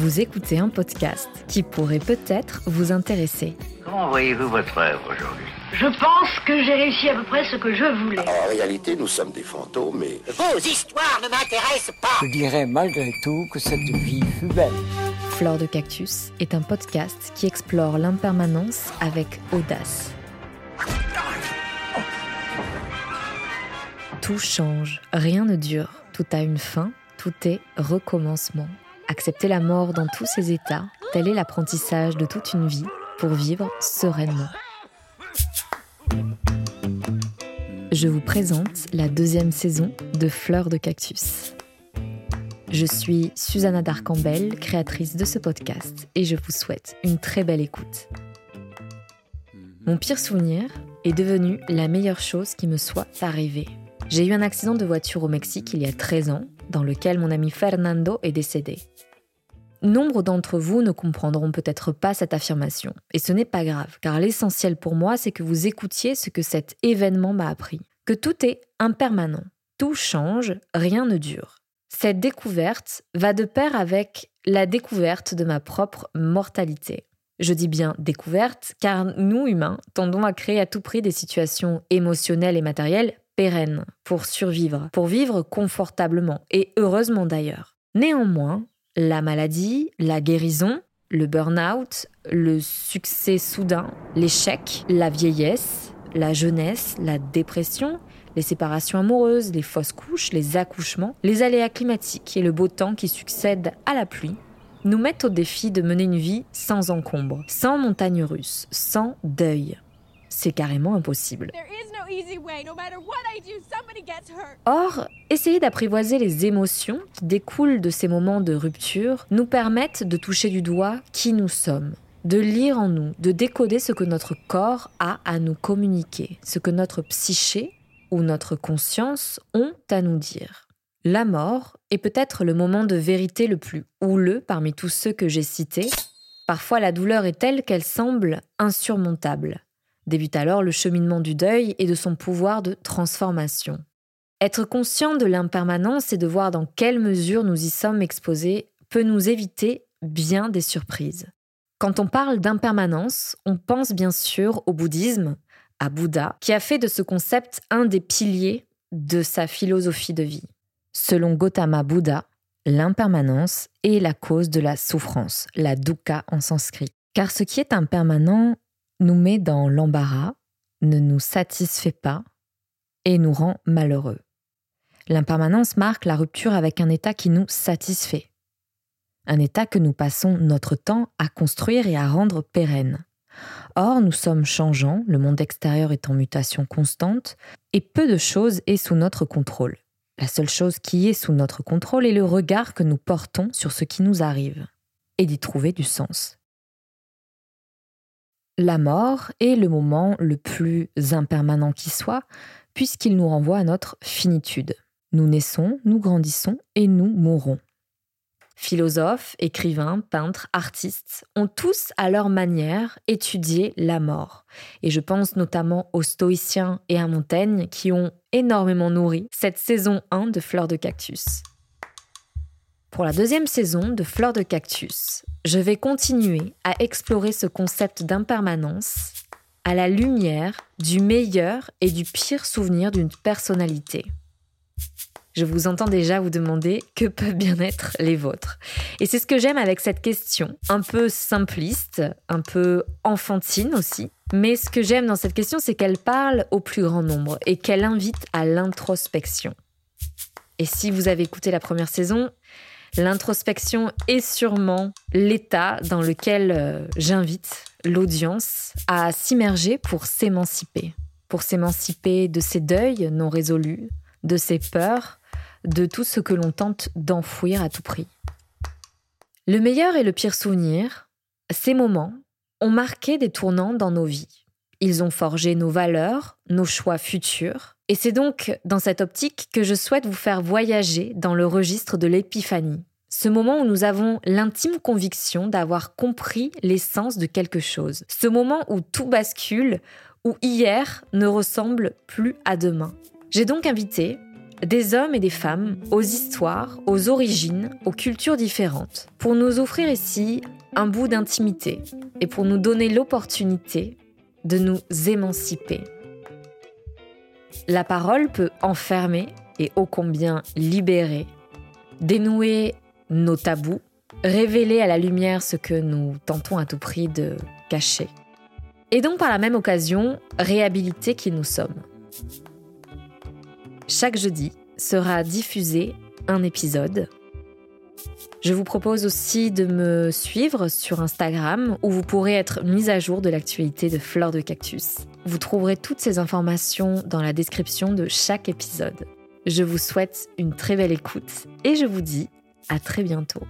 Vous écoutez un podcast qui pourrait peut-être vous intéresser. Comment voyez-vous votre œuvre aujourd'hui? Je pense que j'ai réussi à peu près ce que je voulais. En réalité, nous sommes des fantômes, mais Vos histoires ne m'intéressent pas. Je dirais malgré tout que cette vie fut belle. Fleur de Cactus est un podcast qui explore l'impermanence avec audace. Tout change, rien ne dure, tout a une fin, tout est recommencement. Accepter la mort dans tous ses états, tel est l'apprentissage de toute une vie pour vivre sereinement. Je vous présente la deuxième saison de Fleurs de Cactus. Je suis Susanna Darcambel, créatrice de ce podcast, et je vous souhaite une très belle écoute. Mon pire souvenir est devenu la meilleure chose qui me soit arrivée. J'ai eu un accident de voiture au Mexique il y a 13 ans, dans lequel mon ami Fernando est décédé. Nombre d'entre vous ne comprendront peut-être pas cette affirmation, et ce n'est pas grave, car l'essentiel pour moi, c'est que vous écoutiez ce que cet événement m'a appris, que tout est impermanent, tout change, rien ne dure. Cette découverte va de pair avec la découverte de ma propre mortalité. Je dis bien découverte, car nous, humains, tendons à créer à tout prix des situations émotionnelles et matérielles pérennes pour survivre, pour vivre confortablement, et heureusement d'ailleurs. Néanmoins, la maladie, la guérison, le burn-out, le succès soudain, l'échec, la vieillesse, la jeunesse, la dépression, les séparations amoureuses, les fausses couches, les accouchements, les aléas climatiques et le beau temps qui succède à la pluie, nous mettent au défi de mener une vie sans encombre, sans montagne russe, sans deuil. C'est carrément impossible. Or, essayer d'apprivoiser les émotions qui découlent de ces moments de rupture nous permettent de toucher du doigt qui nous sommes, de lire en nous, de décoder ce que notre corps a à nous communiquer, ce que notre psyché ou notre conscience ont à nous dire. La mort est peut-être le moment de vérité le plus houleux parmi tous ceux que j'ai cités. Parfois la douleur est telle qu'elle semble insurmontable. Débute alors le cheminement du deuil et de son pouvoir de transformation. Être conscient de l'impermanence et de voir dans quelle mesure nous y sommes exposés peut nous éviter bien des surprises. Quand on parle d'impermanence, on pense bien sûr au bouddhisme, à Bouddha, qui a fait de ce concept un des piliers de sa philosophie de vie. Selon Gautama Bouddha, l'impermanence est la cause de la souffrance, la dukkha en sanskrit. Car ce qui est impermanent nous met dans l'embarras, ne nous satisfait pas et nous rend malheureux. L'impermanence marque la rupture avec un état qui nous satisfait, un état que nous passons notre temps à construire et à rendre pérenne. Or, nous sommes changeants, le monde extérieur est en mutation constante, et peu de choses est sous notre contrôle. La seule chose qui est sous notre contrôle est le regard que nous portons sur ce qui nous arrive, et d'y trouver du sens. La mort est le moment le plus impermanent qui soit, puisqu'il nous renvoie à notre finitude. Nous naissons, nous grandissons et nous mourrons. Philosophes, écrivains, peintres, artistes ont tous à leur manière étudié la mort. Et je pense notamment aux stoïciens et à Montaigne qui ont énormément nourri cette saison 1 de Fleurs de Cactus. Pour la deuxième saison de Fleurs de Cactus, je vais continuer à explorer ce concept d'impermanence à la lumière du meilleur et du pire souvenir d'une personnalité. Je vous entends déjà vous demander que peuvent bien être les vôtres. Et c'est ce que j'aime avec cette question, un peu simpliste, un peu enfantine aussi. Mais ce que j'aime dans cette question, c'est qu'elle parle au plus grand nombre et qu'elle invite à l'introspection. Et si vous avez écouté la première saison, L'introspection est sûrement l'état dans lequel euh, j'invite l'audience à s'immerger pour s'émanciper, pour s'émanciper de ses deuils non résolus, de ses peurs, de tout ce que l'on tente d'enfouir à tout prix. Le meilleur et le pire souvenir, ces moments ont marqué des tournants dans nos vies. Ils ont forgé nos valeurs, nos choix futurs, et c'est donc dans cette optique que je souhaite vous faire voyager dans le registre de l'épiphanie. Ce moment où nous avons l'intime conviction d'avoir compris l'essence de quelque chose. Ce moment où tout bascule, où hier ne ressemble plus à demain. J'ai donc invité des hommes et des femmes aux histoires, aux origines, aux cultures différentes, pour nous offrir ici un bout d'intimité et pour nous donner l'opportunité de nous émanciper. La parole peut enfermer et ô combien libérer, dénouer nos tabous, révéler à la lumière ce que nous tentons à tout prix de cacher. Et donc par la même occasion, réhabiliter qui nous sommes. Chaque jeudi sera diffusé un épisode. Je vous propose aussi de me suivre sur Instagram où vous pourrez être mis à jour de l'actualité de Fleur de Cactus. Vous trouverez toutes ces informations dans la description de chaque épisode. Je vous souhaite une très belle écoute et je vous dis à très bientôt.